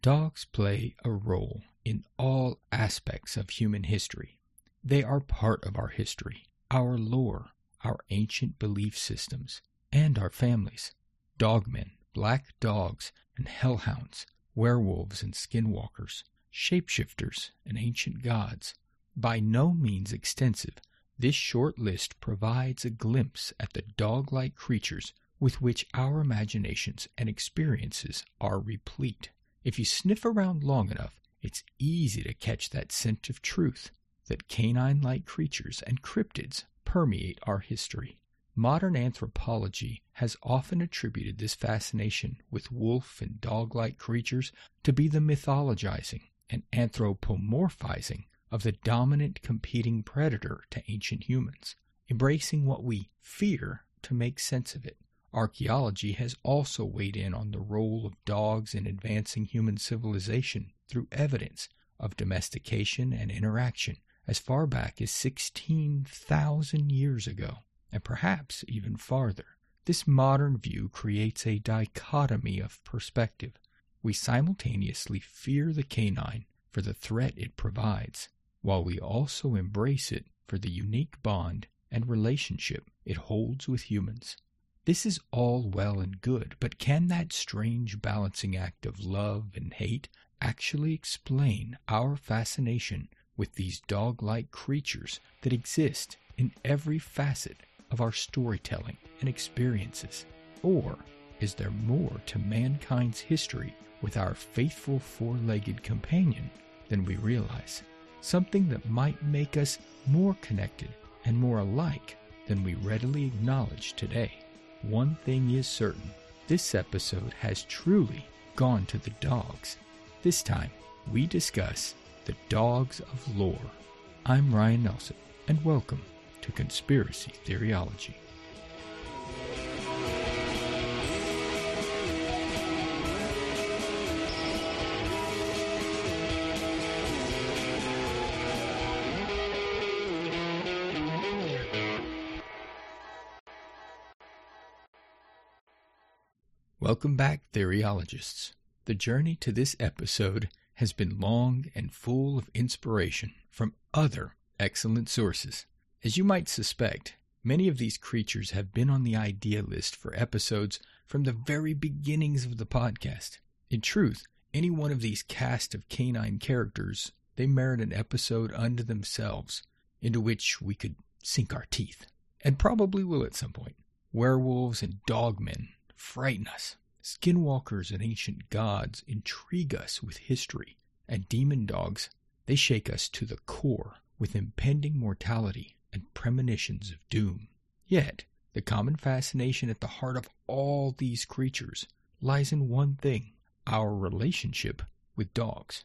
Dogs play a role in all aspects of human history. They are part of our history, our lore, our ancient belief systems, and our families. Dogmen, black dogs, and hellhounds, werewolves and skinwalkers, shapeshifters and ancient gods. By no means extensive, this short list provides a glimpse at the dog like creatures with which our imaginations and experiences are replete. If you sniff around long enough, it's easy to catch that scent of truth that canine like creatures and cryptids permeate our history. Modern anthropology has often attributed this fascination with wolf and dog like creatures to be the mythologizing and anthropomorphizing of the dominant competing predator to ancient humans, embracing what we fear to make sense of it. Archaeology has also weighed in on the role of dogs in advancing human civilization through evidence of domestication and interaction as far back as 16,000 years ago, and perhaps even farther. This modern view creates a dichotomy of perspective. We simultaneously fear the canine for the threat it provides, while we also embrace it for the unique bond and relationship it holds with humans. This is all well and good, but can that strange balancing act of love and hate actually explain our fascination with these dog like creatures that exist in every facet of our storytelling and experiences? Or is there more to mankind's history with our faithful four legged companion than we realize? Something that might make us more connected and more alike than we readily acknowledge today. One thing is certain this episode has truly gone to the dogs. This time, we discuss the dogs of lore. I'm Ryan Nelson, and welcome to Conspiracy Theoryology. Welcome back, Theoryologists. The journey to this episode has been long and full of inspiration from other excellent sources. As you might suspect, many of these creatures have been on the idea list for episodes from the very beginnings of the podcast. In truth, any one of these cast of canine characters, they merit an episode unto themselves, into which we could sink our teeth, and probably will at some point. Werewolves and dogmen frighten us. Skinwalkers and ancient gods intrigue us with history, and demon dogs, they shake us to the core with impending mortality and premonitions of doom. Yet, the common fascination at the heart of all these creatures lies in one thing our relationship with dogs.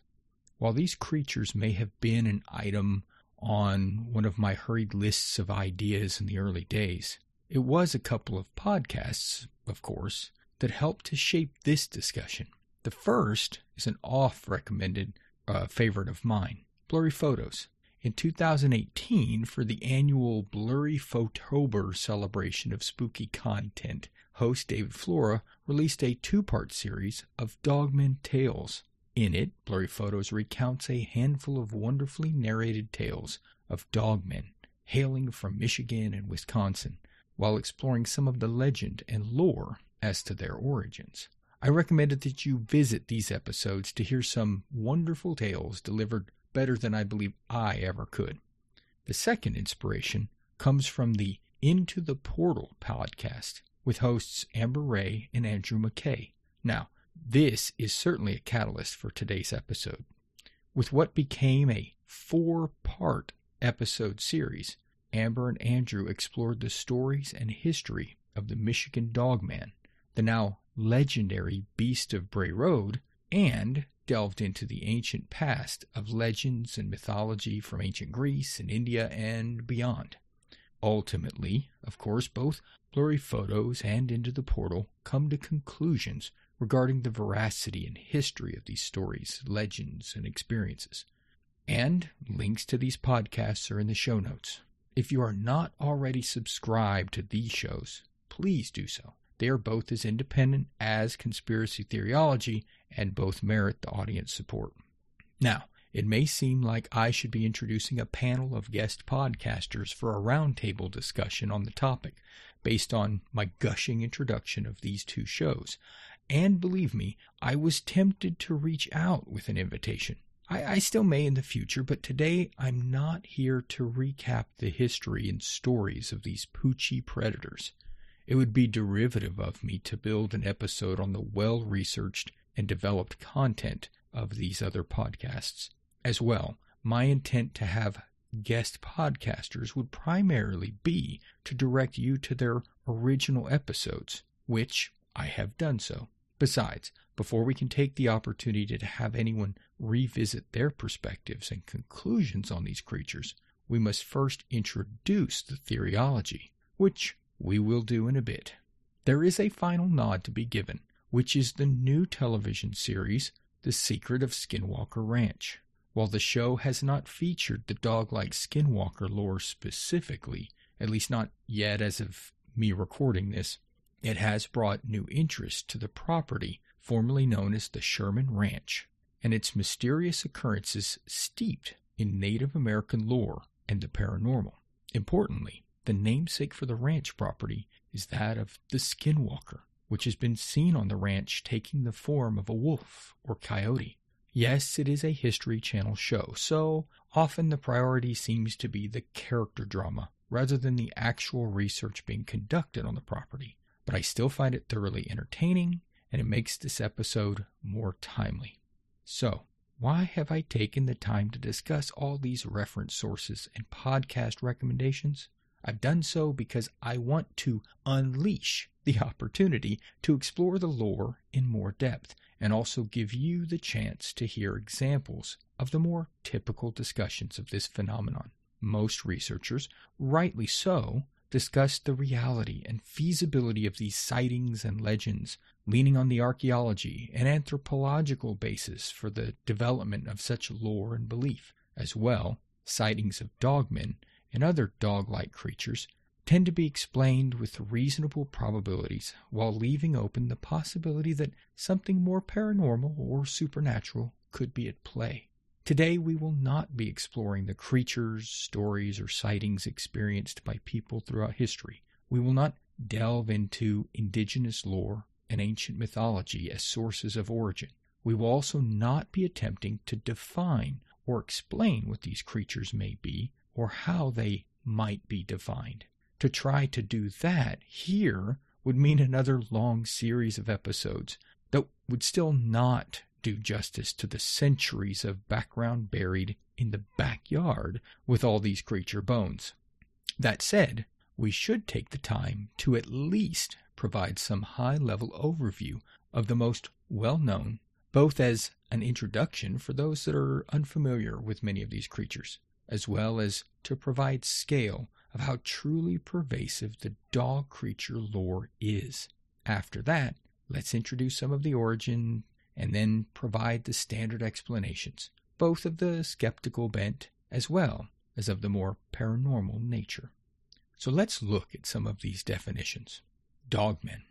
While these creatures may have been an item on one of my hurried lists of ideas in the early days, it was a couple of podcasts, of course, that helped to shape this discussion. The first is an off recommended uh, favorite of mine Blurry Photos. In 2018, for the annual Blurry Photober celebration of spooky content, host David Flora released a two part series of Dogman Tales. In it, Blurry Photos recounts a handful of wonderfully narrated tales of dogmen hailing from Michigan and Wisconsin while exploring some of the legend and lore as to their origins. I recommended that you visit these episodes to hear some wonderful tales delivered better than I believe I ever could. The second inspiration comes from the Into the Portal podcast with hosts Amber Ray and Andrew McKay. Now, this is certainly a catalyst for today's episode. With what became a four part episode series, Amber and Andrew explored the stories and history of the Michigan Dogman, the now legendary Beast of Bray Road, and delved into the ancient past of legends and mythology from ancient Greece and India and beyond. Ultimately, of course, both Blurry Photos and Into the Portal come to conclusions regarding the veracity and history of these stories, legends, and experiences. And links to these podcasts are in the show notes. If you are not already subscribed to these shows, please do so. they are both as independent as conspiracy theoryology and both merit the audience support. Now, it may seem like I should be introducing a panel of guest podcasters for a roundtable discussion on the topic, based on my gushing introduction of these two shows. And believe me, I was tempted to reach out with an invitation. I, I, still may in the future, but today I'm not here to recap the history and stories of these poochie predators. It would be derivative of me to build an episode on the well researched and developed content of these other podcasts. As well, my intent to have guest podcasters would primarily be to direct you to their original episodes, which I have done so. Besides, before we can take the opportunity to have anyone revisit their perspectives and conclusions on these creatures, we must first introduce the theoryology, which we will do in a bit. There is a final nod to be given, which is the new television series, The Secret of Skinwalker Ranch. While the show has not featured the dog like Skinwalker lore specifically, at least not yet as of me recording this, it has brought new interest to the property formerly known as the Sherman Ranch, and its mysterious occurrences steeped in Native American lore and the paranormal. Importantly, the namesake for the ranch property is that of the Skinwalker, which has been seen on the ranch taking the form of a wolf or coyote. Yes, it is a History Channel show, so often the priority seems to be the character drama rather than the actual research being conducted on the property. But I still find it thoroughly entertaining, and it makes this episode more timely. So, why have I taken the time to discuss all these reference sources and podcast recommendations? I've done so because I want to unleash the opportunity to explore the lore in more depth and also give you the chance to hear examples of the more typical discussions of this phenomenon. Most researchers, rightly so, discuss the reality and feasibility of these sightings and legends, leaning on the archaeology and anthropological basis for the development of such lore and belief. As well, sightings of dogmen and other dog like creatures tend to be explained with reasonable probabilities while leaving open the possibility that something more paranormal or supernatural could be at play. Today, we will not be exploring the creatures, stories, or sightings experienced by people throughout history. We will not delve into indigenous lore and ancient mythology as sources of origin. We will also not be attempting to define or explain what these creatures may be or how they might be defined. To try to do that here would mean another long series of episodes that would still not do justice to the centuries of background buried in the backyard with all these creature bones. That said, we should take the time to at least provide some high level overview of the most well known, both as an introduction for those that are unfamiliar with many of these creatures, as well as to provide scale of how truly pervasive the dog creature lore is. After that, let's introduce some of the origin and then provide the standard explanations, both of the skeptical bent as well as of the more paranormal nature. So let's look at some of these definitions. Dogman.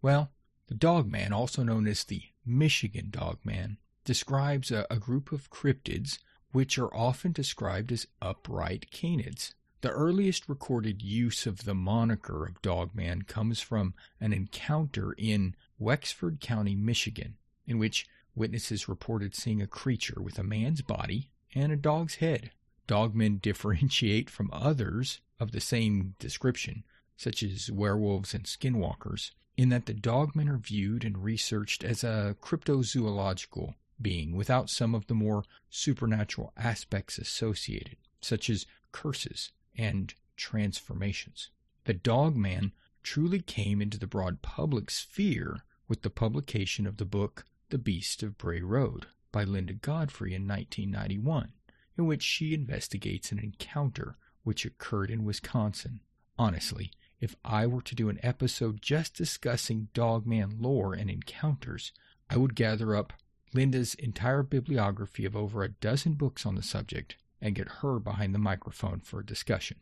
Well, the dogman, also known as the Michigan dogman, describes a, a group of cryptids which are often described as upright canids. The earliest recorded use of the moniker of Dogman comes from an encounter in Wexford County, Michigan, in which witnesses reported seeing a creature with a man's body and a dog's head. Dogmen differentiate from others of the same description, such as werewolves and skinwalkers, in that the dogmen are viewed and researched as a cryptozoological being without some of the more supernatural aspects associated, such as curses, and transformations. The dogman truly came into the broad public sphere with the publication of the book The Beast of Bray Road by Linda Godfrey in 1991, in which she investigates an encounter which occurred in Wisconsin. Honestly, if I were to do an episode just discussing Dogman lore and encounters, I would gather up Linda's entire bibliography of over a dozen books on the subject and get her behind the microphone for a discussion.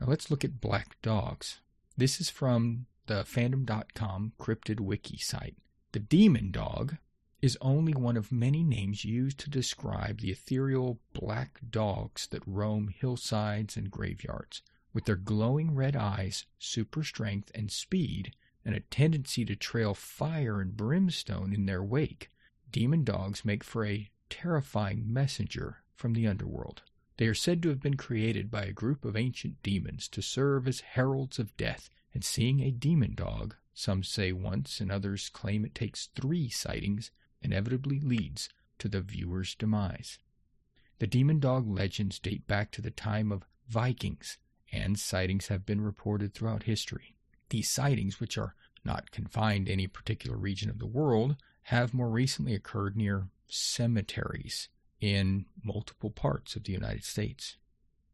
Now let's look at black dogs. This is from the fandom.com cryptid wiki site. The demon dog is only one of many names used to describe the ethereal black dogs that roam hillsides and graveyards. With their glowing red eyes, super strength, and speed, and a tendency to trail fire and brimstone in their wake, demon dogs make for a terrifying messenger from the underworld. They are said to have been created by a group of ancient demons to serve as heralds of death, and seeing a demon dog, some say once and others claim it takes three sightings, inevitably leads to the viewer's demise. The demon dog legends date back to the time of Vikings, and sightings have been reported throughout history. These sightings, which are not confined to any particular region of the world, have more recently occurred near cemeteries in multiple parts of the United States.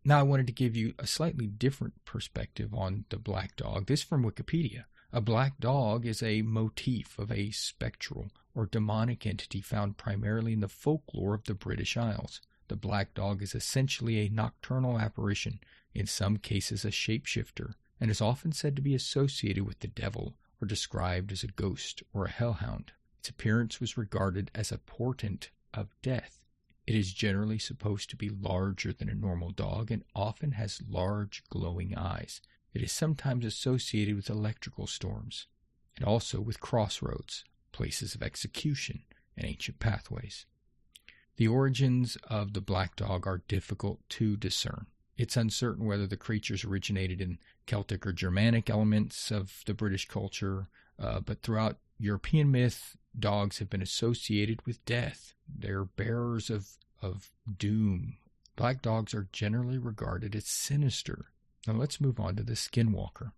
Now, I wanted to give you a slightly different perspective on the black dog. This from Wikipedia. A black dog is a motif of a spectral or demonic entity found primarily in the folklore of the British Isles. The black dog is essentially a nocturnal apparition, in some cases a shapeshifter, and is often said to be associated with the devil or described as a ghost or a hellhound. Its appearance was regarded as a portent of death. It is generally supposed to be larger than a normal dog and often has large glowing eyes. It is sometimes associated with electrical storms and also with crossroads, places of execution, and ancient pathways. The origins of the black dog are difficult to discern. It's uncertain whether the creatures originated in Celtic or Germanic elements of the British culture, uh, but throughout European myth, dogs have been associated with death. They're bearers of, of doom. Black dogs are generally regarded as sinister. Now let's move on to the skinwalker.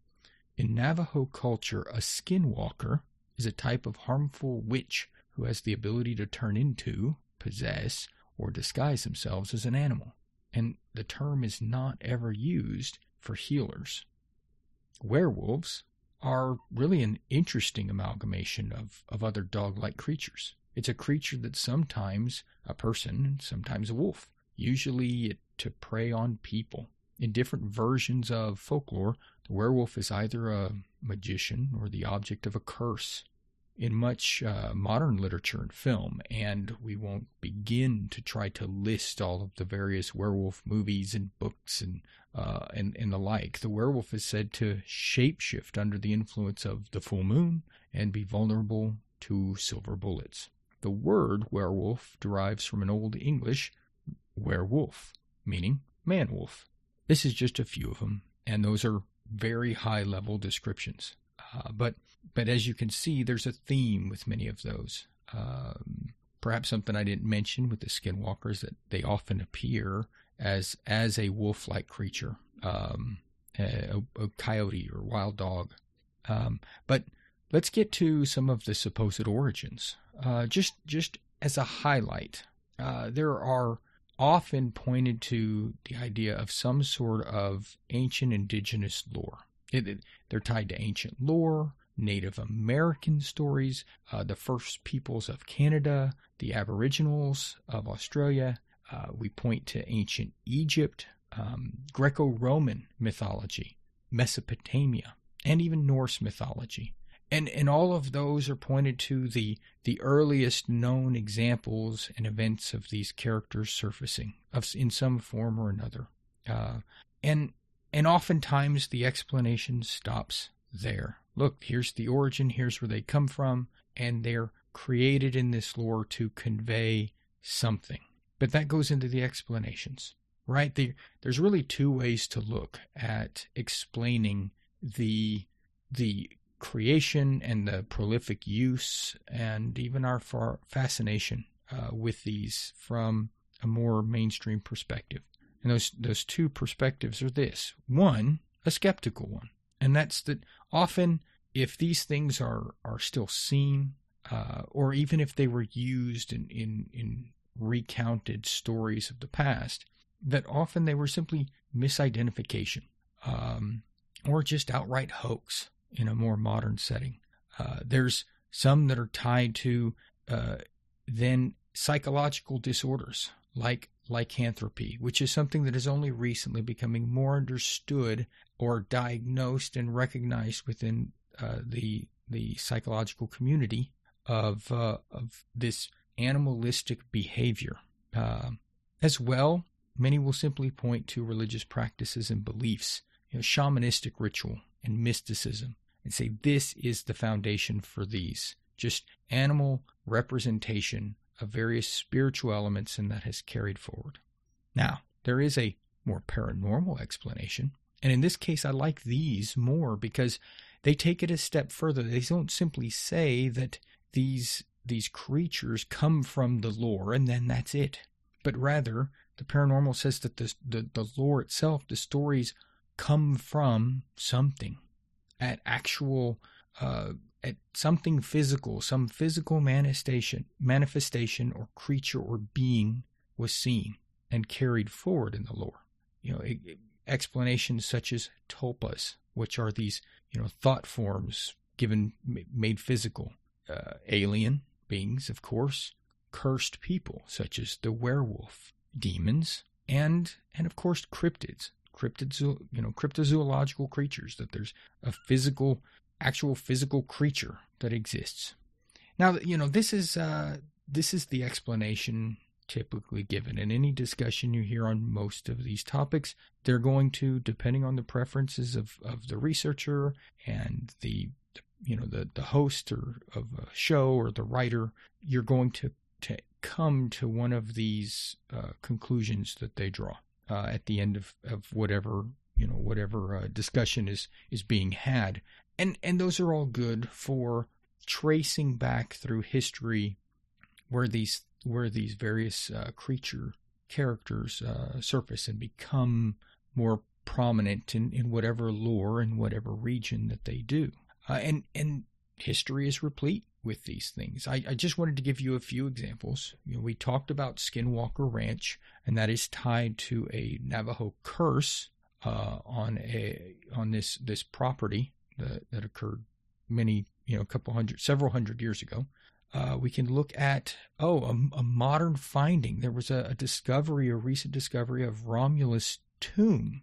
In Navajo culture, a skinwalker is a type of harmful witch who has the ability to turn into, possess, or disguise themselves as an animal. And the term is not ever used for healers. Werewolves are really an interesting amalgamation of, of other dog like creatures. It's a creature that's sometimes a person sometimes a wolf, usually to prey on people. In different versions of folklore, the werewolf is either a magician or the object of a curse in much uh, modern literature and film, and we won't begin to try to list all of the various werewolf movies and books and uh, and, and the like. The werewolf is said to shapeshift under the influence of the full moon and be vulnerable to silver bullets. The word werewolf derives from an Old English werewolf, meaning man wolf. This is just a few of them, and those are very high level descriptions. Uh, but but as you can see, there's a theme with many of those. Um, perhaps something I didn't mention with the skinwalkers that they often appear as as a wolf-like creature, um, a, a, coyote or wild dog. Um, but let's get to some of the supposed origins. Uh, just just as a highlight, uh, there are often pointed to the idea of some sort of ancient indigenous lore. It, it, they're tied to ancient lore, Native American stories, uh, the first peoples of Canada, the Aboriginals of Australia. Uh, we point to ancient Egypt, um, Greco Roman mythology, Mesopotamia, and even Norse mythology. And, and all of those are pointed to the, the earliest known examples and events of these characters surfacing of, in some form or another. Uh, and and oftentimes the explanation stops there. Look, here's the origin, here's where they come from, and they're created in this lore to convey something. But that goes into the explanations, right? The, there's really two ways to look at explaining the the creation and the prolific use and even our fascination uh, with these from a more mainstream perspective. And those those two perspectives are this: one, a skeptical one, and that's that often if these things are are still seen, uh, or even if they were used in, in in recounted stories of the past, that often they were simply misidentification, um, or just outright hoax in a more modern setting. Uh, there's some that are tied to uh, then psychological disorders like lycanthropy, which is something that is only recently becoming more understood or diagnosed and recognized within uh, the the psychological community of uh, of this animalistic behavior. Uh, as well, many will simply point to religious practices and beliefs, you know, shamanistic ritual and mysticism, and say this is the foundation for these. Just animal representation of various spiritual elements, and that has carried forward. Now, there is a more paranormal explanation, and in this case, I like these more because they take it a step further. They don't simply say that these these creatures come from the lore and then that's it. But rather, the paranormal says that the, the, the lore itself, the stories come from something at actual uh, at something physical, some physical manifestation, manifestation or creature or being was seen and carried forward in the lore. You know, explanations such as tulpas, which are these you know thought forms given made physical, uh, alien beings, of course, cursed people such as the werewolf, demons, and and of course cryptids, cryptids, you know, cryptozoological creatures. That there's a physical, actual physical creature that exists. Now, you know, this is uh, this is the explanation typically given. In any discussion you hear on most of these topics, they're going to, depending on the preferences of, of the researcher and the you know the the host or of a show or the writer, you're going to to come to one of these uh, conclusions that they draw uh, at the end of, of whatever you know whatever uh, discussion is is being had, and and those are all good for tracing back through history where these where these various uh, creature characters uh, surface and become more prominent in, in whatever lore and whatever region that they do. Uh, and and history is replete with these things. I, I, just wanted to give you a few examples. You know, we talked about Skinwalker Ranch, and that is tied to a Navajo curse uh, on a on this this property that, that occurred many you know a couple hundred several hundred years ago. Uh, we can look at oh a, a modern finding. There was a, a, discovery, a recent discovery of Romulus' tomb.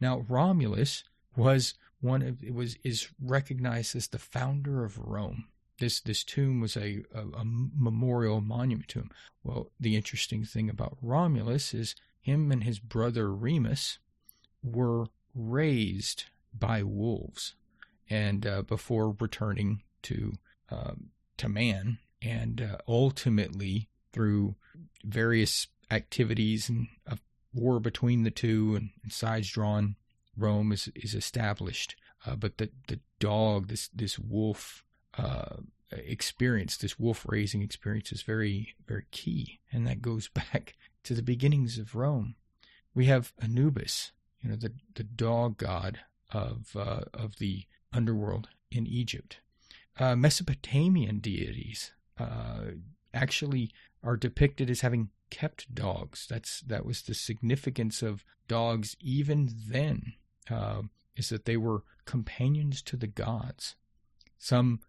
Now Romulus was one of it was is recognized as the founder of Rome. This this tomb was a, a, a memorial monument to him. Well, the interesting thing about Romulus is him and his brother Remus were raised by wolves, and uh, before returning to um, to man, and uh, ultimately through various activities and a war between the two and, and sides drawn, Rome is is established. Uh, but the the dog, this this wolf uh, experience, this wolf raising experience, is very very key, and that goes back to the beginnings of Rome. We have Anubis, you know, the the dog god of uh, of the underworld in Egypt uh, Mesopotamian deities uh, actually are depicted as having kept dogs. That's that was the significance of dogs even then, uh, is that they were companions to the gods. Some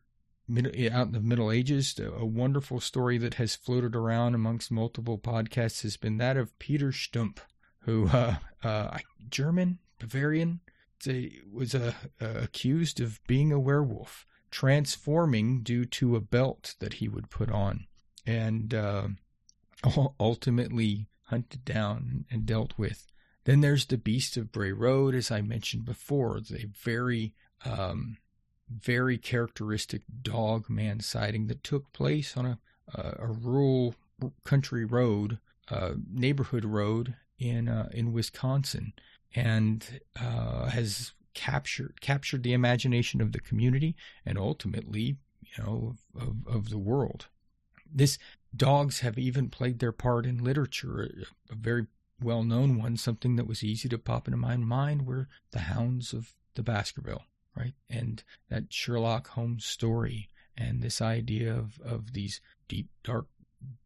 out in the Middle Ages, a wonderful story that has floated around amongst multiple podcasts has been that of Peter Stump, who uh, uh, German Bavarian was uh, accused of being a werewolf transforming due to a belt that he would put on, and uh, ultimately hunted down and dealt with. Then there's the Beast of Bray Road, as I mentioned before, the very, um, very characteristic dog man sighting that took place on a, a, a rural country road, uh, neighborhood road in uh, in Wisconsin, and uh, has captured captured the imagination of the community and ultimately, you know, of, of the world. This dogs have even played their part in literature. A, a very well known one, something that was easy to pop into my mind, were the Hounds of the Baskerville, right? And that Sherlock Holmes story and this idea of, of these deep, dark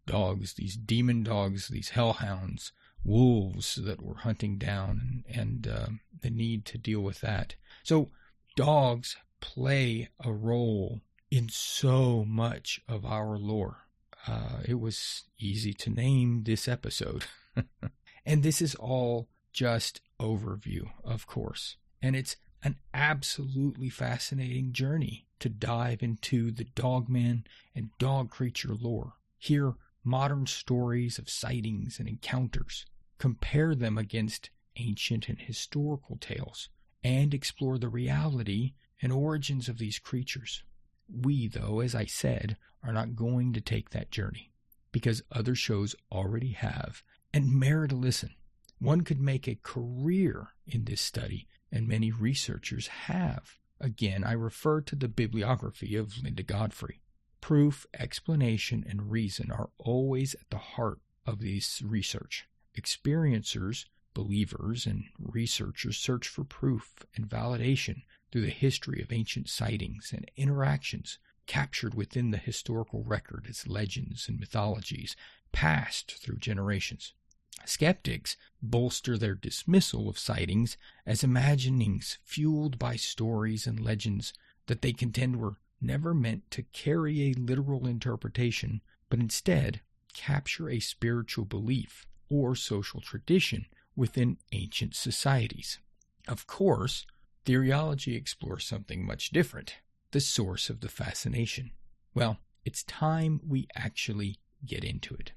dogs, these demon dogs, these hellhounds wolves that were hunting down and, and uh, the need to deal with that. So dogs play a role in so much of our lore. Uh, it was easy to name this episode. and this is all just overview, of course. And it's an absolutely fascinating journey to dive into the dogman and dog creature lore. Hear modern stories of sightings and encounters, compare them against ancient and historical tales, and explore the reality and origins of these creatures. We, though, as I said, are not going to take that journey because other shows already have and merit a listen. One could make a career in this study, and many researchers have. Again, I refer to the bibliography of Linda Godfrey. Proof, explanation, and reason are always at the heart of this research. Experiencers, believers, and researchers search for proof and validation through the history of ancient sightings and interactions captured within the historical record as legends and mythologies passed through generations. Skeptics bolster their dismissal of sightings as imaginings fueled by stories and legends that they contend were never meant to carry a literal interpretation, but instead capture a spiritual belief or social tradition within ancient societies. Of course, theoryology explores something much different the source of the fascination. Well, it's time we actually get into it.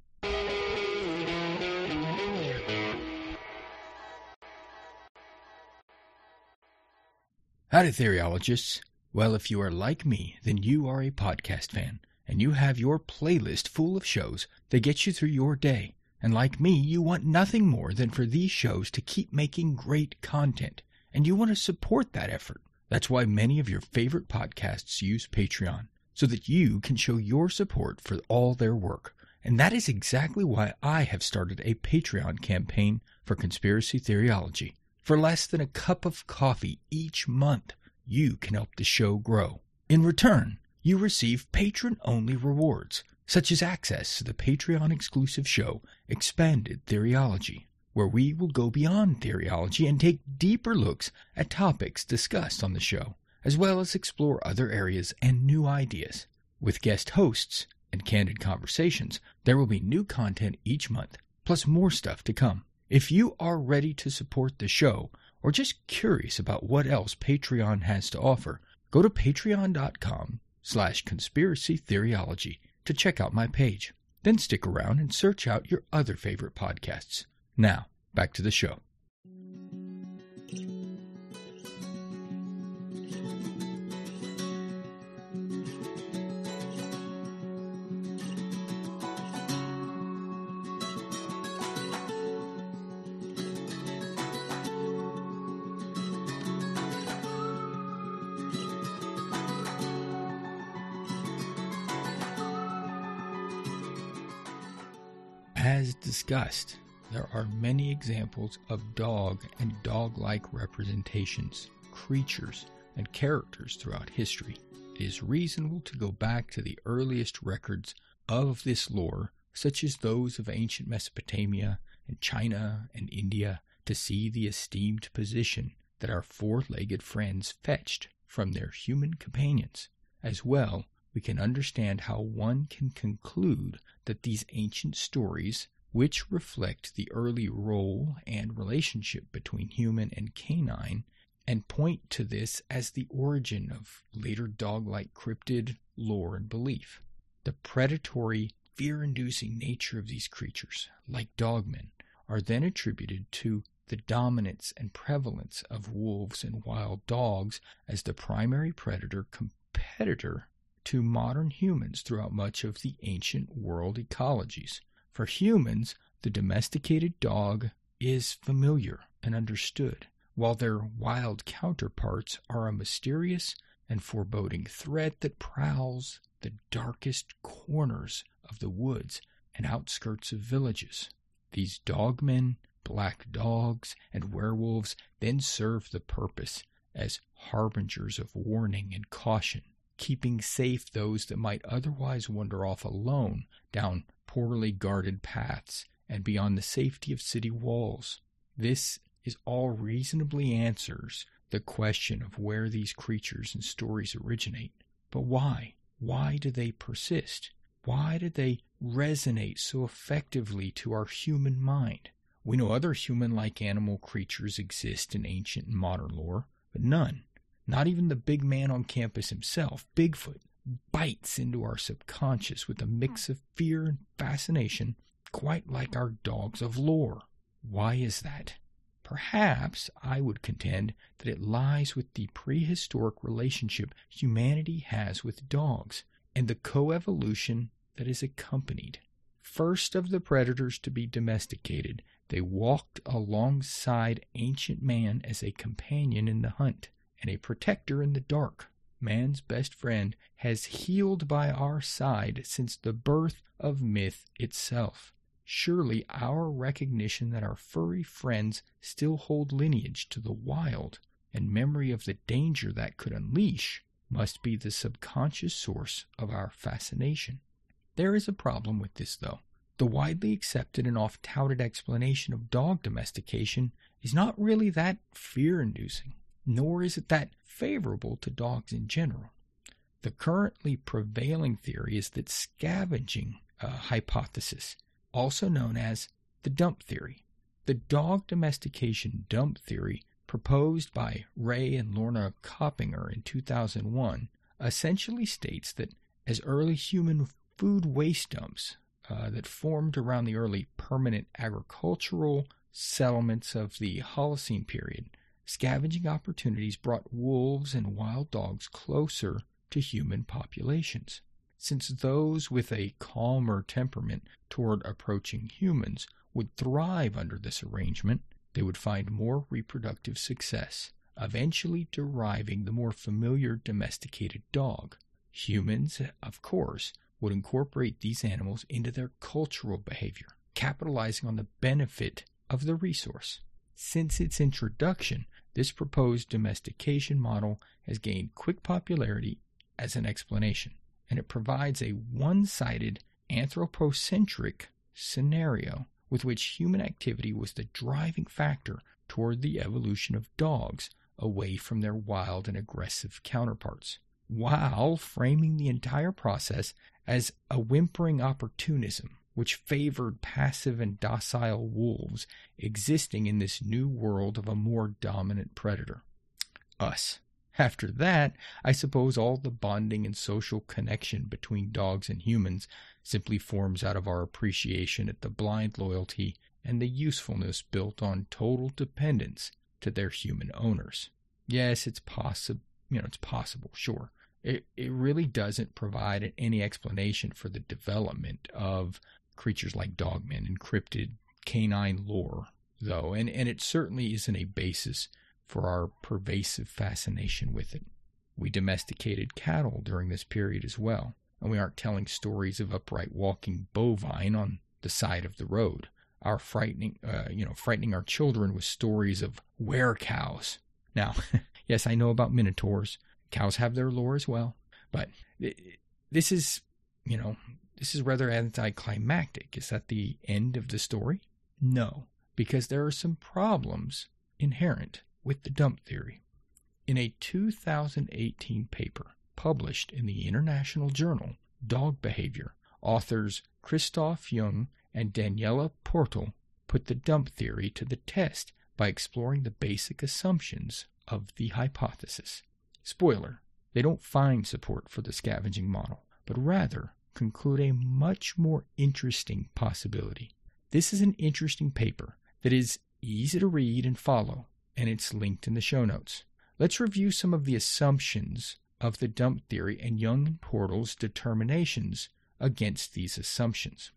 Howdy, theoryologists. Well, if you are like me, then you are a podcast fan, and you have your playlist full of shows that get you through your day. And like me, you want nothing more than for these shows to keep making great content, and you want to support that effort. That's why many of your favorite podcasts use Patreon, so that you can show your support for all their work. And that is exactly why I have started a Patreon campaign for conspiracy theoryology. For less than a cup of coffee each month, you can help the show grow. In return, you receive patron only rewards, such as access to the Patreon exclusive show, Expanded Theoryology, where we will go beyond theoryology and take deeper looks at topics discussed on the show, as well as explore other areas and new ideas. With guest hosts and candid conversations, there will be new content each month, plus more stuff to come. If you are ready to support the show or just curious about what else Patreon has to offer, go to patreon.com slash conspiracy theoryology to check out my page. Then stick around and search out your other favorite podcasts. Now, back to the show. Discussed, there are many examples of dog and dog like representations, creatures, and characters throughout history. It is reasonable to go back to the earliest records of this lore, such as those of ancient Mesopotamia and China and India, to see the esteemed position that our four legged friends fetched from their human companions. As well, we can understand how one can conclude that these ancient stories, which reflect the early role and relationship between human and canine, and point to this as the origin of later dog like cryptid lore and belief. The predatory, fear inducing nature of these creatures, like dogmen, are then attributed to the dominance and prevalence of wolves and wild dogs as the primary predator competitor to modern humans throughout much of the ancient world ecologies. For humans, the domesticated dog is familiar and understood, while their wild counterparts are a mysterious and foreboding threat that prowls the darkest corners of the woods and outskirts of villages. These dogmen, black dogs, and werewolves then serve the purpose as harbingers of warning and caution keeping safe those that might otherwise wander off alone down poorly guarded paths and beyond the safety of city walls. This is all reasonably answers the question of where these creatures and stories originate. But why? Why do they persist? Why do they resonate so effectively to our human mind? We know other human like animal creatures exist in ancient and modern lore, But none, not even the big man on campus himself, Bigfoot, bites into our subconscious with a mix of fear and fascination, quite like our dogs of lore. Why is that? Perhaps I would contend that it lies with the prehistoric relationship humanity has with dogs and the coevolution that is accompanied. First of the predators to be domesticated, they walked alongside ancient man as a companion in the hunt and a protector in the dark. Man's best friend has heeled by our side since the birth of myth itself. Surely our recognition that our furry friends still hold lineage to the wild and memory of the danger that could unleash must be the subconscious source of our fascination. There is a problem with this, though. The widely accepted and oft touted explanation of dog domestication is not really that fear inducing, nor is it that favorable to dogs in general. The currently prevailing theory is that scavenging uh, hypothesis also known as the dump theory. The dog domestication dump theory, proposed by Ray and Lorna Coppinger in 2001, essentially states that as early human food waste dumps uh, that formed around the early permanent agricultural settlements of the Holocene period, scavenging opportunities brought wolves and wild dogs closer to human populations since those with a calmer temperament toward approaching humans would thrive under this arrangement, they would find more reproductive success, eventually deriving the more familiar domesticated dog. Humans, of course, would incorporate these animals into their cultural behavior, capitalizing on the benefit of the resource. Since its introduction, this proposed domestication model has gained quick popularity as an explanation and it provides a one sided anthropocentric scenario with which human activity was the driving factor toward the evolution of dogs away from their wild and aggressive counterparts, while framing the entire process as a whimpering opportunism which favored passive and docile wolves existing in this new world of a more dominant predator. Us. After that, I suppose all the bonding and social connection between dogs and humans simply forms out of our appreciation at the blind loyalty and the usefulness built on total dependence to their human owners. Yes, it's possible, you know, it's possible, sure. It, it really doesn't provide any explanation for the development of creatures like dogmen, encrypted canine lore, though, and, and it certainly isn't a basis for our pervasive fascination with it. We domesticated cattle during this period as well, and we aren't telling stories of upright walking bovine on the side of the road. Our frightening, uh, you know, frightening our children with stories of were cows. Now, yes, I know about minotaurs. Cows have their lore as well, but this is, you know, this is rather anticlimactic. Is that the end of the story? No, because there are some problems inherent with the dump theory. In a 2018 paper published in the international journal Dog Behavior, authors Christoph Jung and Daniela Pörtl put the dump theory to the test by exploring the basic assumptions of the hypothesis. Spoiler, they don't find support for the scavenging model, but rather conclude a much more interesting possibility. This is an interesting paper that is easy to read and follow, and it's linked in the show notes. Let's review some of the assumptions of the dump theory and Jung and Pörtl's determinations against these assumptions.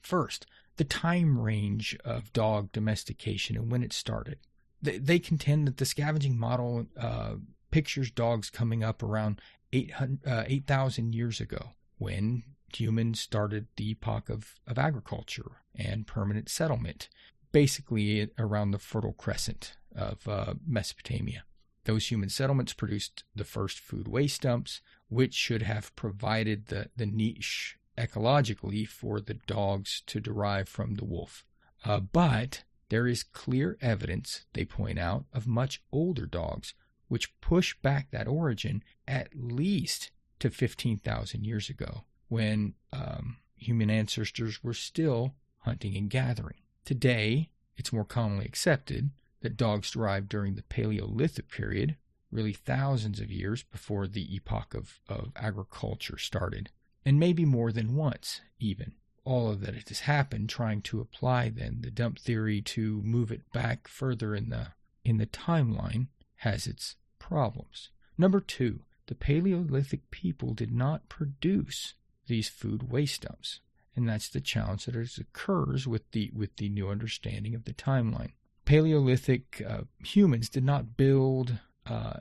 First, the time range of dog domestication and when it started. They, they contend that the scavenging model uh, pictures dogs coming up around 8,000 uh, 8, years ago when humans started the epoch of, of agriculture and permanent settlement, basically around the Fertile Crescent of uh, Mesopotamia. Those human settlements produced the first food waste dumps, which should have provided the, the niche ecologically for the dogs to derive from the wolf. Uh, but there is clear evidence, they point out, of much older dogs, which push back that origin at least to 15,000 years ago, when um, human ancestors were still hunting and gathering. Today, it's more commonly accepted that dogs derived during the Paleolithic period, really thousands of years before the epoch of, of agriculture started, and maybe more than once, even. All of that has happened trying to apply then the dump theory to move it back further in the in the timeline has its problems. Number two, the Paleolithic people did not produce these food waste dumps. And that's the challenge that occurs with the with the new understanding of the timeline. Paleolithic uh, humans did not build uh,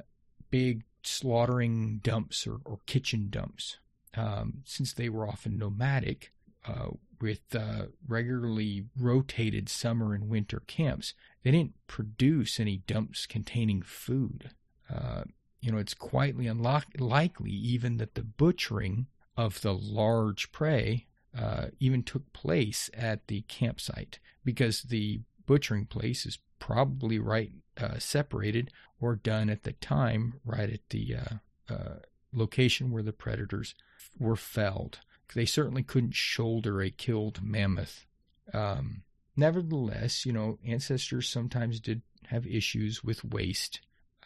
big slaughtering dumps or, or kitchen dumps. Um, since they were often nomadic, uh, with uh, regularly rotated summer and winter camps, they didn't produce any dumps containing food. Uh, you know, it's quietly unlikely even that the butchering of the large prey uh, even took place at the campsite because the butchering place is probably right uh, separated or done at the time right at the uh, uh location where the predators were felled. They certainly couldn't shoulder a killed mammoth. Um, nevertheless, you know, ancestors sometimes did have issues with waste,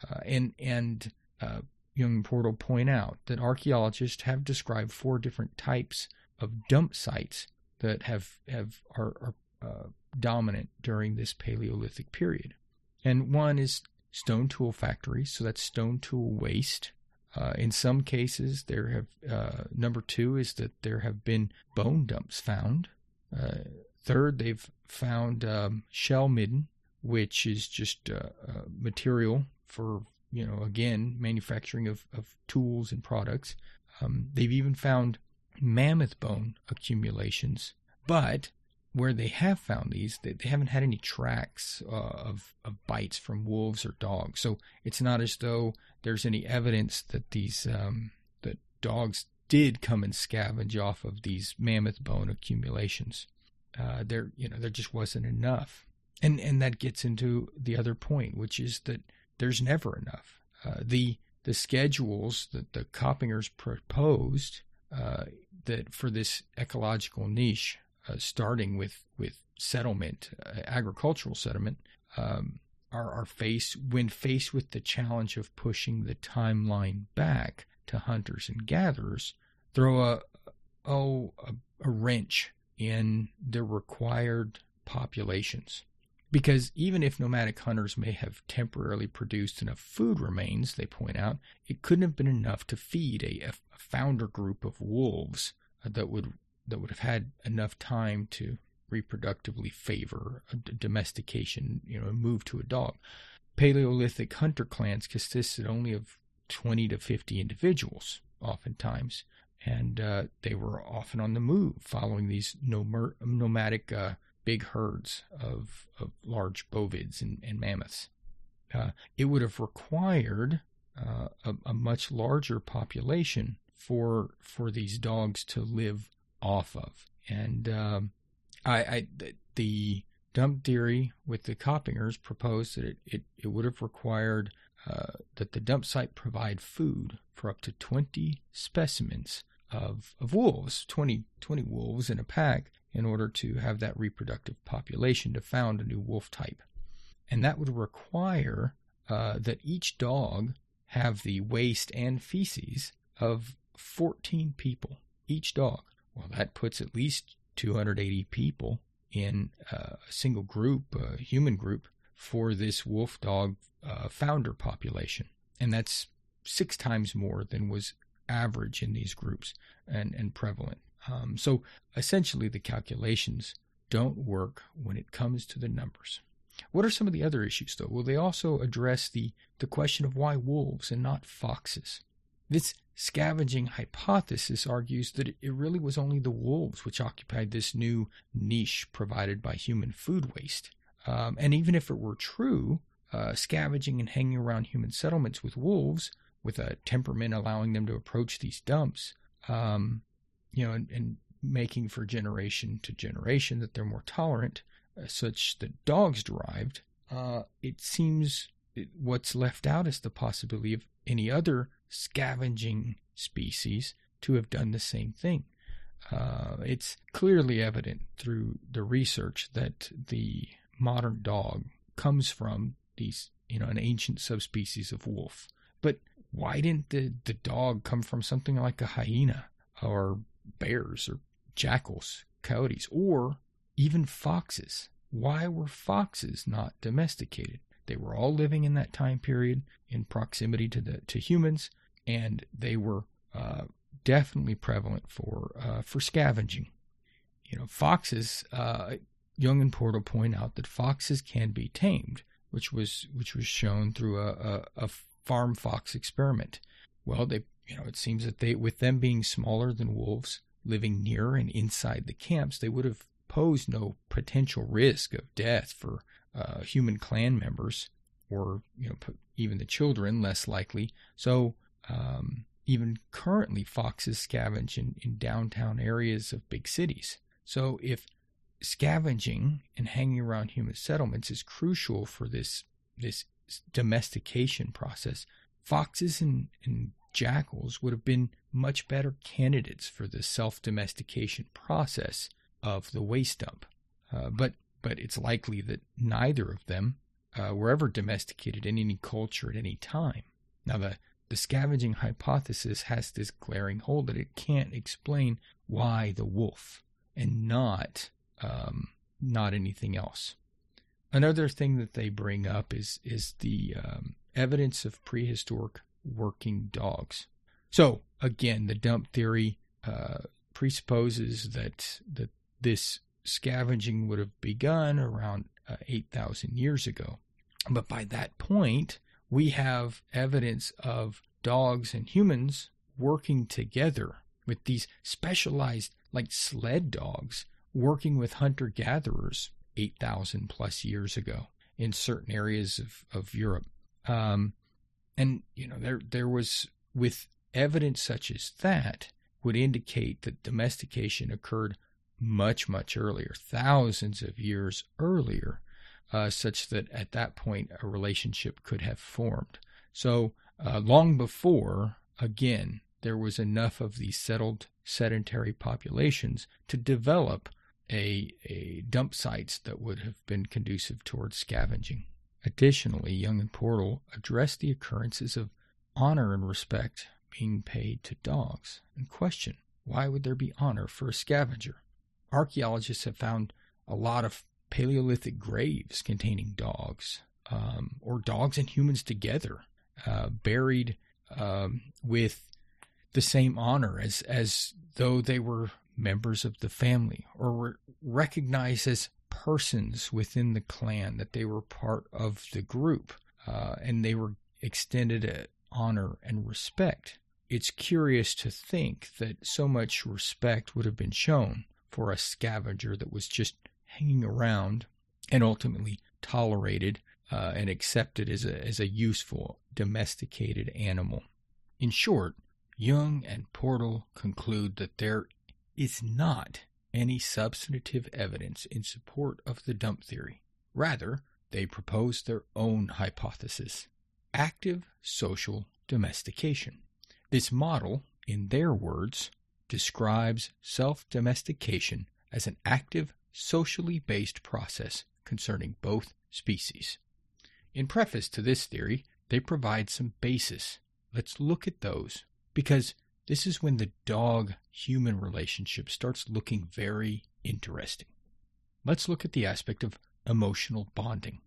uh, and and uh, Jung Pörtl point out that archaeologists have described four different types of dump sites that have have are, are uh, dominant during this Paleolithic period. And one is stone tool factories, so that's stone tool waste. Uh, in some cases, there have uh, number two is that there have been bone dumps found. Uh, third, they've found um, shell midden, which is just uh, uh, material for you know again manufacturing of, of tools and products. Um, they've even found mammoth bone accumulations, but where they have found these, they, they haven't had any tracks uh, of, of bites from wolves or dogs. So it's not as though there's any evidence that these um, that dogs did come and scavenge off of these mammoth bone accumulations. Uh, there, you know, there just wasn't enough, and and that gets into the other point, which is that there's never enough. Uh, the the schedules that the Coppingers proposed uh, that for this ecological niche, uh, starting with with settlement, uh, agricultural settlement, um, are, are faced when faced with the challenge of pushing the timeline back to hunters and gatherers, throw a oh a, a wrench in the required populations. Because even if nomadic hunters may have temporarily produced enough food remains, they point out, it couldn't have been enough to feed a, a founder group of wolves uh, that would that would have had enough time to reproductively favor a domestication, you know, move to a dog. Paleolithic hunter clans consisted only of 20 to 50 individuals, oftentimes, and uh, they were often on the move, following these nomadic uh, big herds of, of large bovids and, and mammoths. Uh, it would have required uh, a, a, much larger population for for these dogs to live off of. And um, I, I, the dump theory with the Coppingers proposed that it, it, it would have required uh, that the dump site provide food for up to 20 specimens of, of wolves, 20, 20 wolves in a pack, in order to have that reproductive population to found a new wolf type. And that would require uh, that each dog have the waste and feces of 14 people, each dog. Well, that puts at least 280 people in uh, a single group, a human group, for this wolf dog uh, founder population. And that's six times more than was average in these groups and, and prevalent. Um, so essentially, the calculations don't work when it comes to the numbers. What are some of the other issues, though? Well, they also address the, the question of why wolves and not foxes. This scavenging hypothesis argues that it really was only the wolves which occupied this new niche provided by human food waste. Um, and even if it were true, uh, scavenging and hanging around human settlements with wolves, with a temperament allowing them to approach these dumps, um, you know, and, and making for generation to generation that they're more tolerant, uh, such that dogs derived, uh, it seems what's left out is the possibility of any other scavenging species to have done the same thing. Uh, it's clearly evident through the research that the modern dog comes from these, you know, an ancient subspecies of wolf. But why didn't the, the dog come from something like a hyena or bears or jackals, coyotes, or even foxes? Why were foxes not domesticated? They were all living in that time period in proximity to the to humans, and they were uh, definitely prevalent for uh, for scavenging. You know, foxes. Uh, Jung and Pörtl point out that foxes can be tamed, which was which was shown through a, a, a farm fox experiment. Well, they you know it seems that they with them being smaller than wolves, living near and inside the camps, they would have posed no potential risk of death for uh, human clan members or you know even the children less likely. So um, even currently, foxes scavenge in, in downtown areas of big cities. So if scavenging and hanging around human settlements is crucial for this this domestication process, foxes and, and jackals would have been much better candidates for the self domestication process of the waste dump. Uh, but but it's likely that neither of them uh, were ever domesticated in any culture at any time. Now the the scavenging hypothesis has this glaring hole that it can't explain why the wolf and not um, not anything else. Another thing that they bring up is is the um, evidence of prehistoric working dogs. So again, the dump theory uh, presupposes that that this scavenging would have begun around uh, 8,000 years ago. But by that point, we have evidence of dogs and humans working together with these specialized, like sled dogs, working with hunter gatherers 8,000 plus years ago in certain areas of, of Europe. Um, and, you know, there, there was, with evidence such as that, would indicate that domestication occurred much, much earlier, thousands of years earlier, uh, such that at that point a relationship could have formed. So, uh, long before, again, there was enough of these settled sedentary populations to develop a, a dump sites that would have been conducive towards scavenging. Additionally, Jung and Pörtl addressed the occurrences of honor and respect being paid to dogs and question why would there be honor for a scavenger? Archaeologists have found a lot of Paleolithic graves containing dogs, um, or dogs and humans together, uh, buried um, with the same honor as as though they were members of the family or were recognized as persons within the clan, that they were part of the group, uh, and they were extended honor and respect. It's curious to think that so much respect would have been shown for a scavenger that was just hanging around and ultimately tolerated uh, and accepted as a, as a useful domesticated animal. In short, Jung and Pörtl conclude that there is not any substantive evidence in support of the dump theory. Rather, they propose their own hypothesis active social domestication. This model, in their words, describes self domestication as an active, socially based process concerning both species. In preface to this theory, they provide some basis. Let's look at those because this is when the dog human relationship starts looking very interesting. Let's look at the aspect of emotional bonding.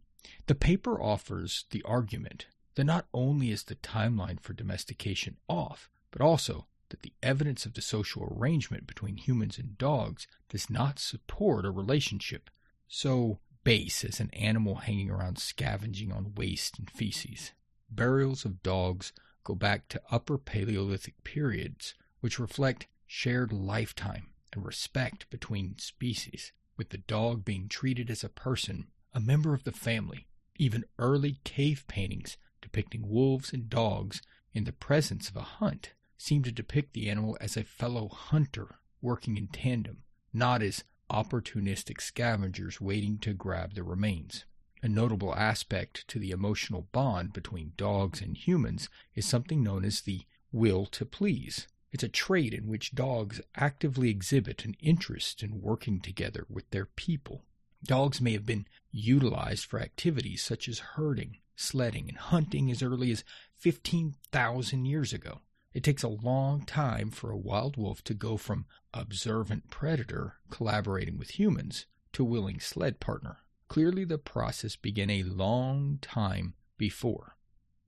The paper offers the argument that not only is the timeline for domestication off, but also that the evidence of the social arrangement between humans and dogs does not support a relationship so base as an animal hanging around scavenging on waste and feces. Burials of dogs go back to Upper Paleolithic periods, which reflect shared lifetime and respect between species, with the dog being treated as a person, a member of the family. Even early cave paintings depicting wolves and dogs in the presence of a hunt seem to depict the animal as a fellow hunter working in tandem, not as opportunistic scavengers waiting to grab the remains. A notable aspect to the emotional bond between dogs and humans is something known as the will to please. It's a trait in which dogs actively exhibit an interest in working together with their people. Dogs may have been utilized for activities such as herding, sledding, and hunting as early as 15,000 years ago. It takes a long time for a wild wolf to go from observant predator collaborating with humans to willing sled partner. Clearly, the process began a long time before.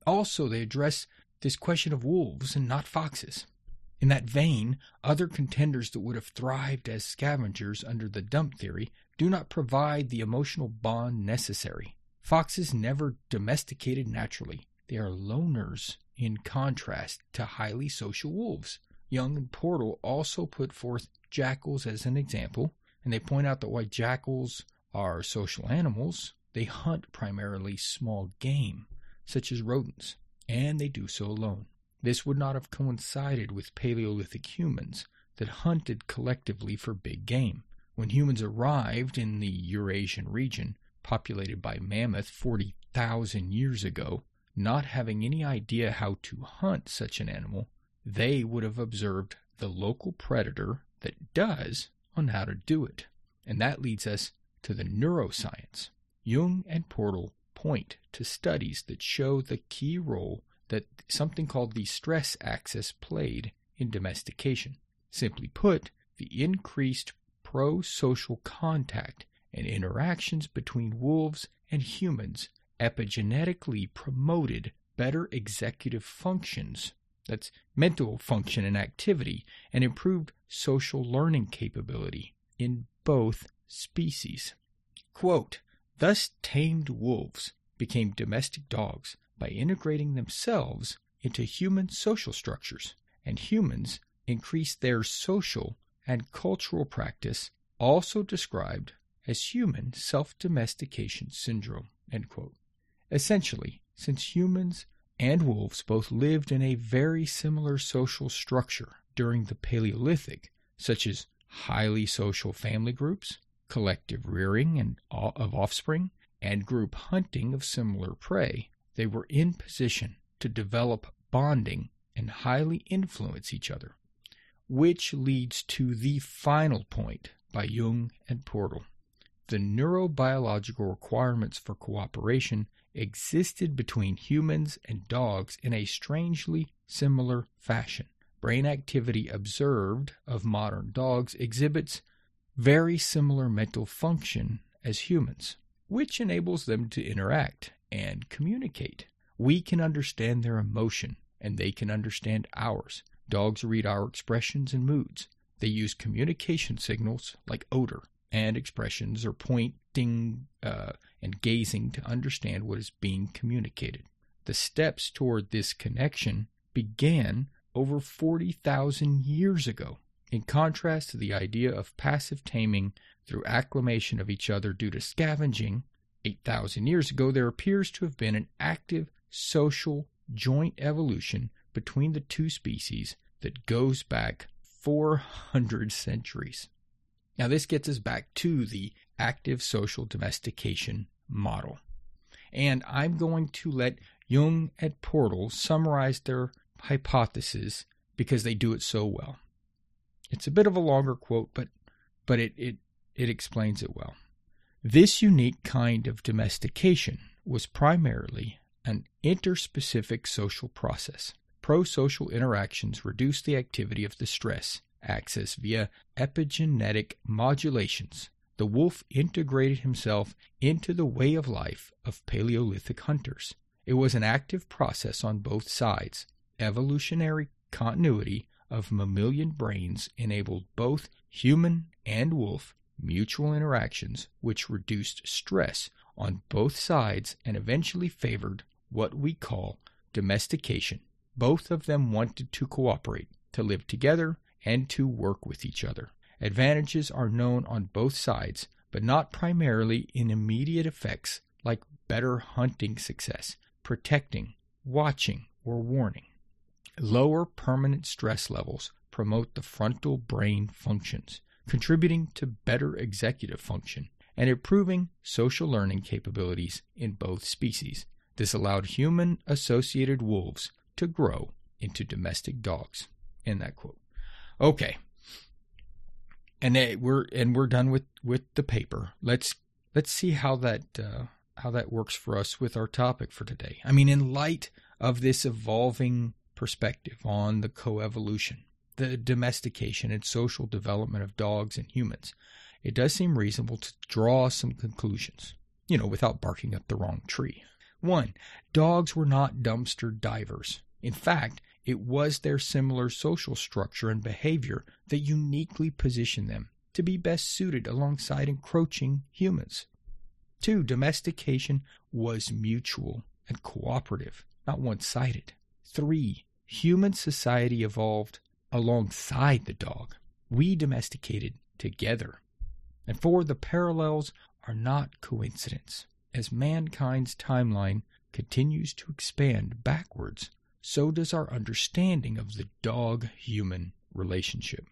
Also, they address this question of wolves and not foxes. In that vein, other contenders that would have thrived as scavengers under the dump theory do not provide the emotional bond necessary. Foxes never domesticated naturally. They are loners in contrast to highly social wolves. Jung and Pörtl also put forth jackals as an example, and they point out that while jackals are social animals, they hunt primarily small game, such as rodents, and they do so alone. This would not have coincided with Paleolithic humans that hunted collectively for big game. When humans arrived in the Eurasian region, populated by mammoth 40,000 years ago, not having any idea how to hunt such an animal, they would have observed the local predator that does on how to do it. And that leads us to the neuroscience. Jung and Pörtl point to studies that show the key role that something called the stress axis played in domestication. Simply put, the increased pro social contact and interactions between wolves and humans epigenetically promoted better executive functions that's mental function and activity and improved social learning capability in both species. Quote, Thus tamed wolves became domestic dogs by integrating themselves into human social structures, and humans increased their social and cultural practice, also described as human self domestication syndrome. Essentially, since humans and wolves both lived in a very similar social structure during the Paleolithic, such as highly social family groups, collective rearing and of offspring, and group hunting of similar prey, they were in position to develop bonding and highly influence each other, which leads to the final point by Jung and Pörtl. The neurobiological requirements for cooperation existed between humans and dogs in a strangely similar fashion. Brain activity observed of modern dogs exhibits very similar mental function as humans, which enables them to interact and communicate. We can understand their emotion, and they can understand ours. Dogs read our expressions and moods. They use communication signals like odor and expressions or pointing uh, and gazing to understand what is being communicated. The steps toward this connection began over 40,000 years ago, in contrast to the idea of passive taming through acclimation of each other due to scavenging. 8,000 years ago, there appears to have been an active social joint evolution between the two species that goes back 400 centuries. Now, this gets us back to the active social domestication model. And I'm going to let Jung and Pörtl summarize their hypothesis because they do it so well. It's a bit of a longer quote, but but it, it, it explains it well. This unique kind of domestication was primarily an interspecific social process. Pro social interactions reduce the activity of the stress axis via epigenetic modulations. The wolf integrated himself into the way of life of Paleolithic hunters. It was an active process on both sides. Evolutionary continuity of mammalian brains enabled both human and wolf mutual interactions, which reduced stress on both sides and eventually favored what we call domestication. Both of them wanted to cooperate, to live together, and to work with each other. Advantages are known on both sides, but not primarily in immediate effects like better hunting success, protecting, watching, or warning. Lower permanent stress levels promote the frontal brain functions, contributing to better executive function and improving social learning capabilities in both species. This allowed human associated wolves to grow into domestic dogs. End that quote. Okay. And they, we're and we're done with with the paper. Let's let's see how that uh, how that works for us with our topic for today. I mean, in light of this evolving perspective on the coevolution, the domestication and social development of dogs and humans, it does seem reasonable to draw some conclusions, you know, without barking up the wrong tree. One, dogs were not dumpster divers. In fact, it was their similar social structure and behavior that uniquely positioned them to be best suited alongside encroaching humans. Two, domestication was mutual and cooperative, not one sided. Three, human society evolved alongside the dog. We domesticated together. And four, the parallels are not coincidence. As mankind's timeline continues to expand backwards, so does our understanding of the dog human relationship.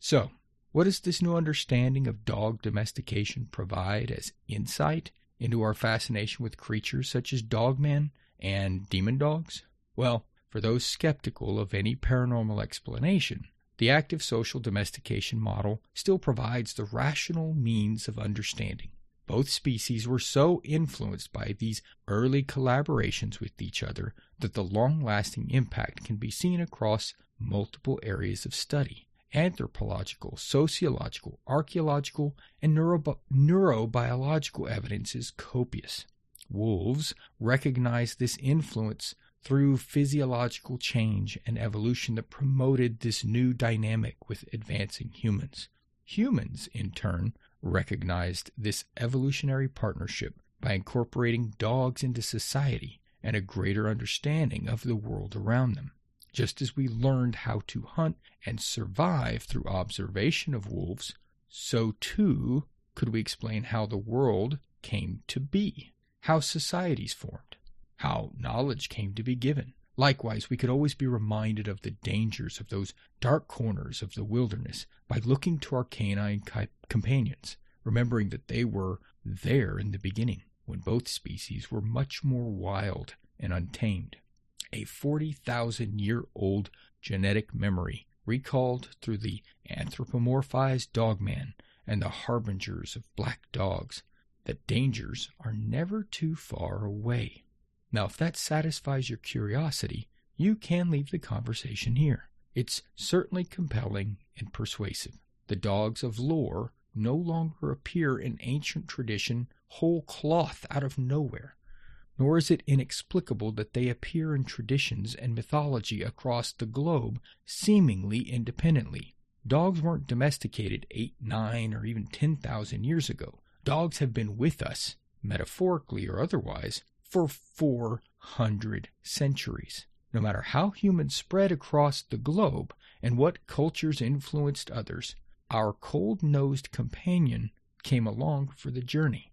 So, what does this new understanding of dog domestication provide as insight into our fascination with creatures such as dogmen and demon dogs? Well, for those skeptical of any paranormal explanation, the active social domestication model still provides the rational means of understanding. Both species were so influenced by these early collaborations with each other that the long lasting impact can be seen across multiple areas of study anthropological, sociological, archaeological, and neurobi- neurobiological evidence is copious. Wolves recognize this influence through physiological change and evolution that promoted this new dynamic with advancing humans. Humans, in turn, recognized this evolutionary partnership by incorporating dogs into society and a greater understanding of the world around them. Just as we learned how to hunt and survive through observation of wolves, so too could we explain how the world came to be, how societies formed, how knowledge came to be given. Likewise, we could always be reminded of the dangers of those dark corners of the wilderness by looking to our canine companions, remembering that they were there in the beginning, when both species were much more wild and untamed a 40,000 year old genetic memory recalled through the anthropomorphized dogman and the harbingers of black dogs that dangers are never too far away. Now, if that satisfies your curiosity, you can leave the conversation here. It's certainly compelling and persuasive. The dogs of lore no longer appear in ancient tradition whole cloth out of nowhere nor is it inexplicable that they appear in traditions and mythology across the globe seemingly independently. Dogs weren't domesticated eight, nine, or even ten thousand years ago. Dogs have been with us, metaphorically or otherwise, for four hundred centuries. No matter how humans spread across the globe and what cultures influenced others, our cold nosed companion came along for the journey.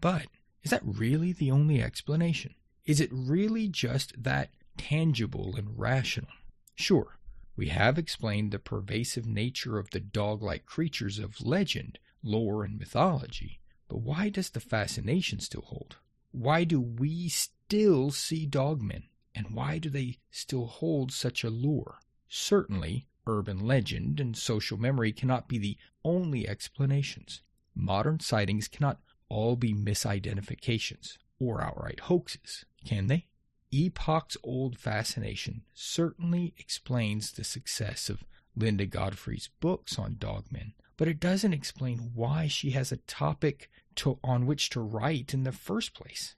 But is that really the only explanation? Is it really just that tangible and rational? Sure, we have explained the pervasive nature of the dog like creatures of legend, lore, and mythology, but why does the fascination still hold? Why do we still see dogmen? And why do they still hold such a lure? Certainly, urban legend and social memory cannot be the only explanations. Modern sightings cannot all be misidentifications or outright hoaxes, can they? Epochs old fascination certainly explains the success of Linda Godfrey's books on dogmen, but it doesn't explain why she has a topic to, on which to write in the first place.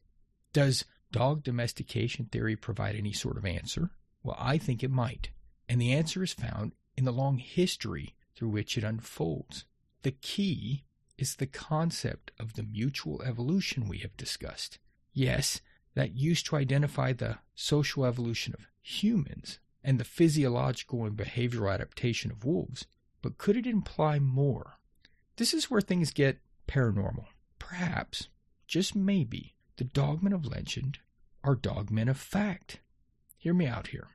Does dog domestication theory provide any sort of answer? Well, I think it might. And the answer is found in the long history through which it unfolds. The key is the concept of the mutual evolution we have discussed. Yes, that used to identify the social evolution of humans and the physiological and behavioral adaptation of wolves, but could it imply more? This is where things get paranormal. Perhaps, just maybe, the dogmen of legend are dogmen of fact. Hear me out here.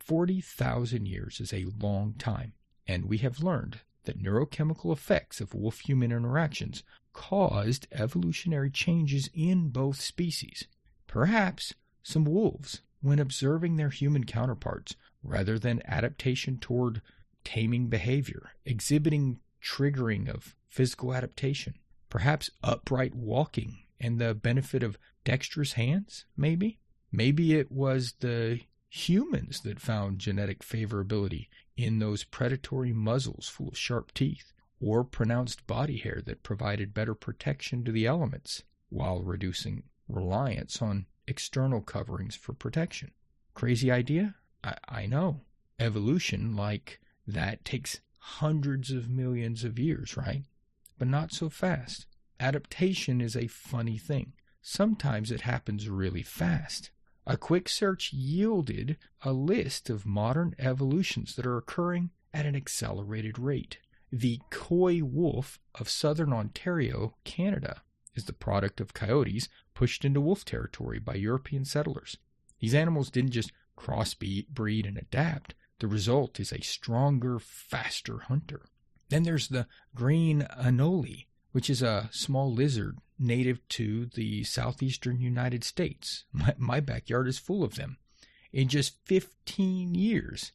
40,000 years is a long time, and we have learned that neurochemical effects of wolf human interactions caused evolutionary changes in both species. Perhaps some wolves, when observing their human counterparts, rather than adaptation toward taming behavior, exhibiting triggering of physical adaptation, perhaps upright walking and the benefit of dexterous hands, maybe? Maybe it was the humans that found genetic favorability in those predatory muzzles full of sharp teeth, or pronounced body hair that provided better protection to the elements while reducing reliance on external coverings for protection. Crazy idea? I, I know. Evolution, like that, takes hundreds of millions of years, right? But not so fast. Adaptation is a funny thing. Sometimes it happens really fast. A quick search yielded a list of modern evolutions that are occurring at an accelerated rate. The coy wolf of southern Ontario, Canada, is the product of coyotes pushed into wolf territory by European settlers. These animals didn't just crossbreed and adapt. The result is a stronger, faster hunter. Then there's the green anole, which is a small lizard native to the southeastern United States. My, my backyard is full of them. In just 15 years,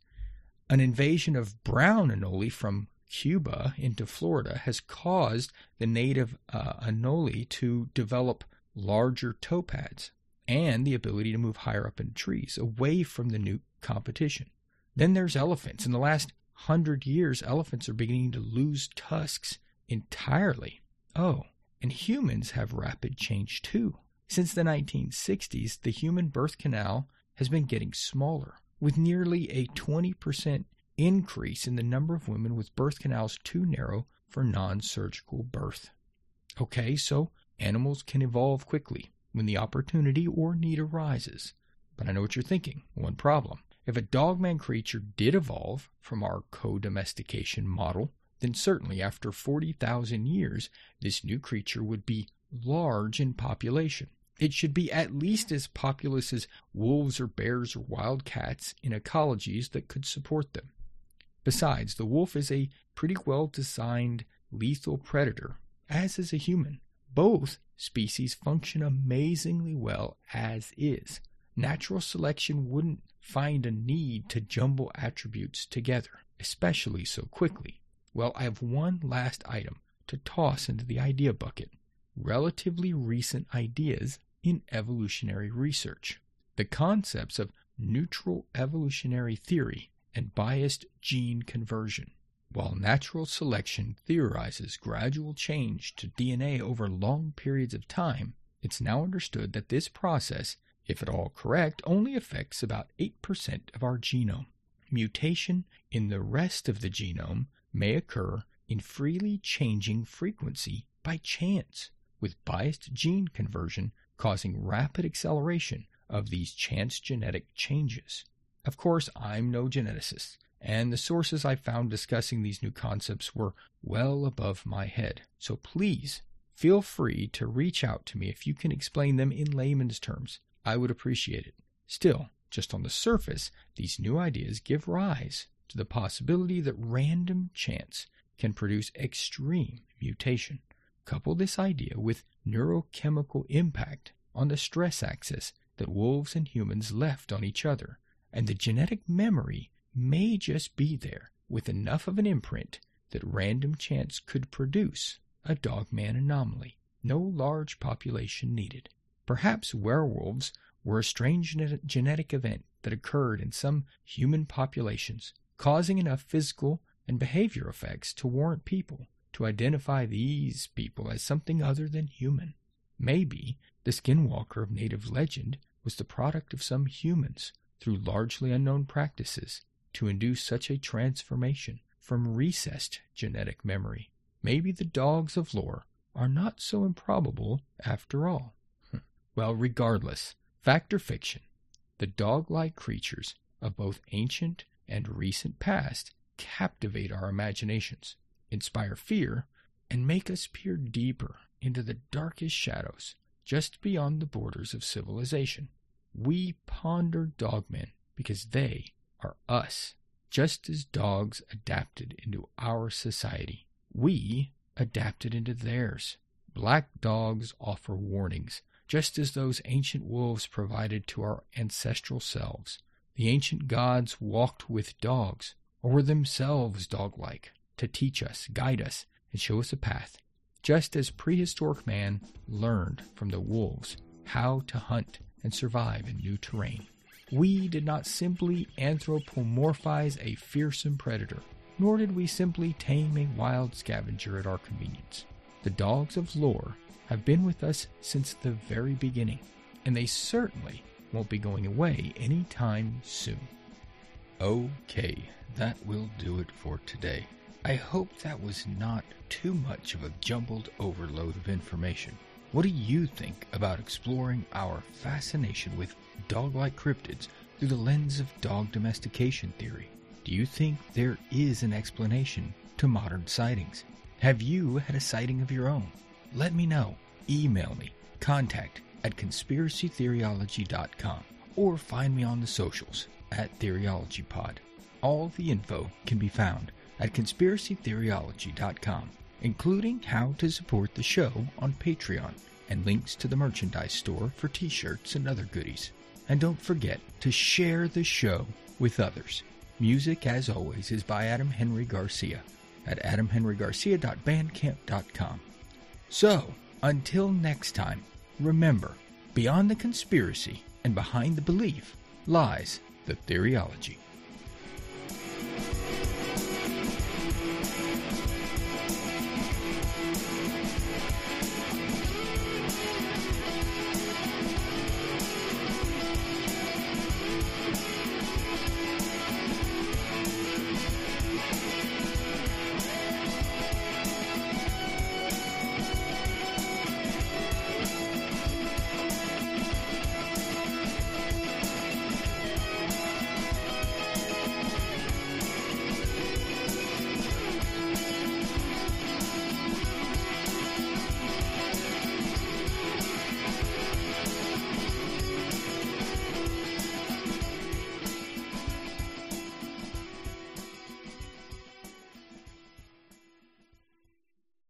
an invasion of brown anole from Cuba into Florida has caused the native uh, anole to develop larger toe pads and the ability to move higher up in trees away from the new competition. Then there's elephants. In the last hundred years, elephants are beginning to lose tusks entirely. Oh, and humans have rapid change too. Since the 1960s, the human birth canal has been getting smaller, with nearly a 20% increase in the number of women with birth canals too narrow for non surgical birth. Okay, so animals can evolve quickly when the opportunity or need arises. But I know what you're thinking. One problem. If a dogman creature did evolve from our co domestication model, then certainly after 40,000 years, this new creature would be large in population. It should be at least as populous as wolves or bears or wild cats in ecologies that could support them. Besides, the wolf is a pretty well designed lethal predator, as is a human. Both species function amazingly well as is. Natural selection wouldn't find a need to jumble attributes together, especially so quickly. Well, I have one last item to toss into the idea bucket relatively recent ideas in evolutionary research. The concepts of neutral evolutionary theory and biased gene conversion. While natural selection theorizes gradual change to DNA over long periods of time, it's now understood that this process, if at all correct, only affects about 8% of our genome. Mutation in the rest of the genome may occur in freely changing frequency by chance, with biased gene conversion causing rapid acceleration of these chance genetic changes. Of course, I'm no geneticist, and the sources I found discussing these new concepts were well above my head. So please feel free to reach out to me if you can explain them in layman's terms. I would appreciate it. Still, just on the surface, these new ideas give rise to the possibility that random chance can produce extreme mutation. Couple this idea with neurochemical impact on the stress axis that wolves and humans left on each other, and the genetic memory may just be there with enough of an imprint that random chance could produce a dogman anomaly. No large population needed. Perhaps werewolves were a strange genetic event that occurred in some human populations causing enough physical and behavior effects to warrant people to identify these people as something other than human. Maybe the skinwalker of native legend was the product of some humans through largely unknown practices to induce such a transformation from recessed genetic memory. Maybe the dogs of lore are not so improbable after all. Well, regardless, fact or fiction, the dog like creatures of both ancient and recent past captivate our imaginations, inspire fear, and make us peer deeper into the darkest shadows just beyond the borders of civilization. We ponder dogmen because they are us, just as dogs adapted into our society. We adapted into theirs. Black dogs offer warnings, just as those ancient wolves provided to our ancestral selves. The ancient gods walked with dogs, or were themselves dog like, to teach us, guide us, and show us a path, just as prehistoric man learned from the wolves how to hunt and survive in new terrain. We did not simply anthropomorphize a fearsome predator, nor did we simply tame a wild scavenger at our convenience. The dogs of lore have been with us since the very beginning, and they certainly won't be going away anytime soon. Okay, that will do it for today. I hope that was not too much of a jumbled overload of information. What do you think about exploring our fascination with dog like cryptids through the lens of dog domestication theory? Do you think there is an explanation to modern sightings? Have you had a sighting of your own? Let me know. Email me, contact at conspiracytheoryology.com, or find me on the socials at TheoryologyPod. All the info can be found at conspiracytheoryology.com, including how to support the show on Patreon and links to the merchandise store for t shirts and other goodies. And don't forget to share the show with others. Music, as always, is by Adam Henry Garcia at adamhenrygarcia.bandcamp.com. So, until next time, remember beyond the conspiracy and behind the belief lies the theoryology.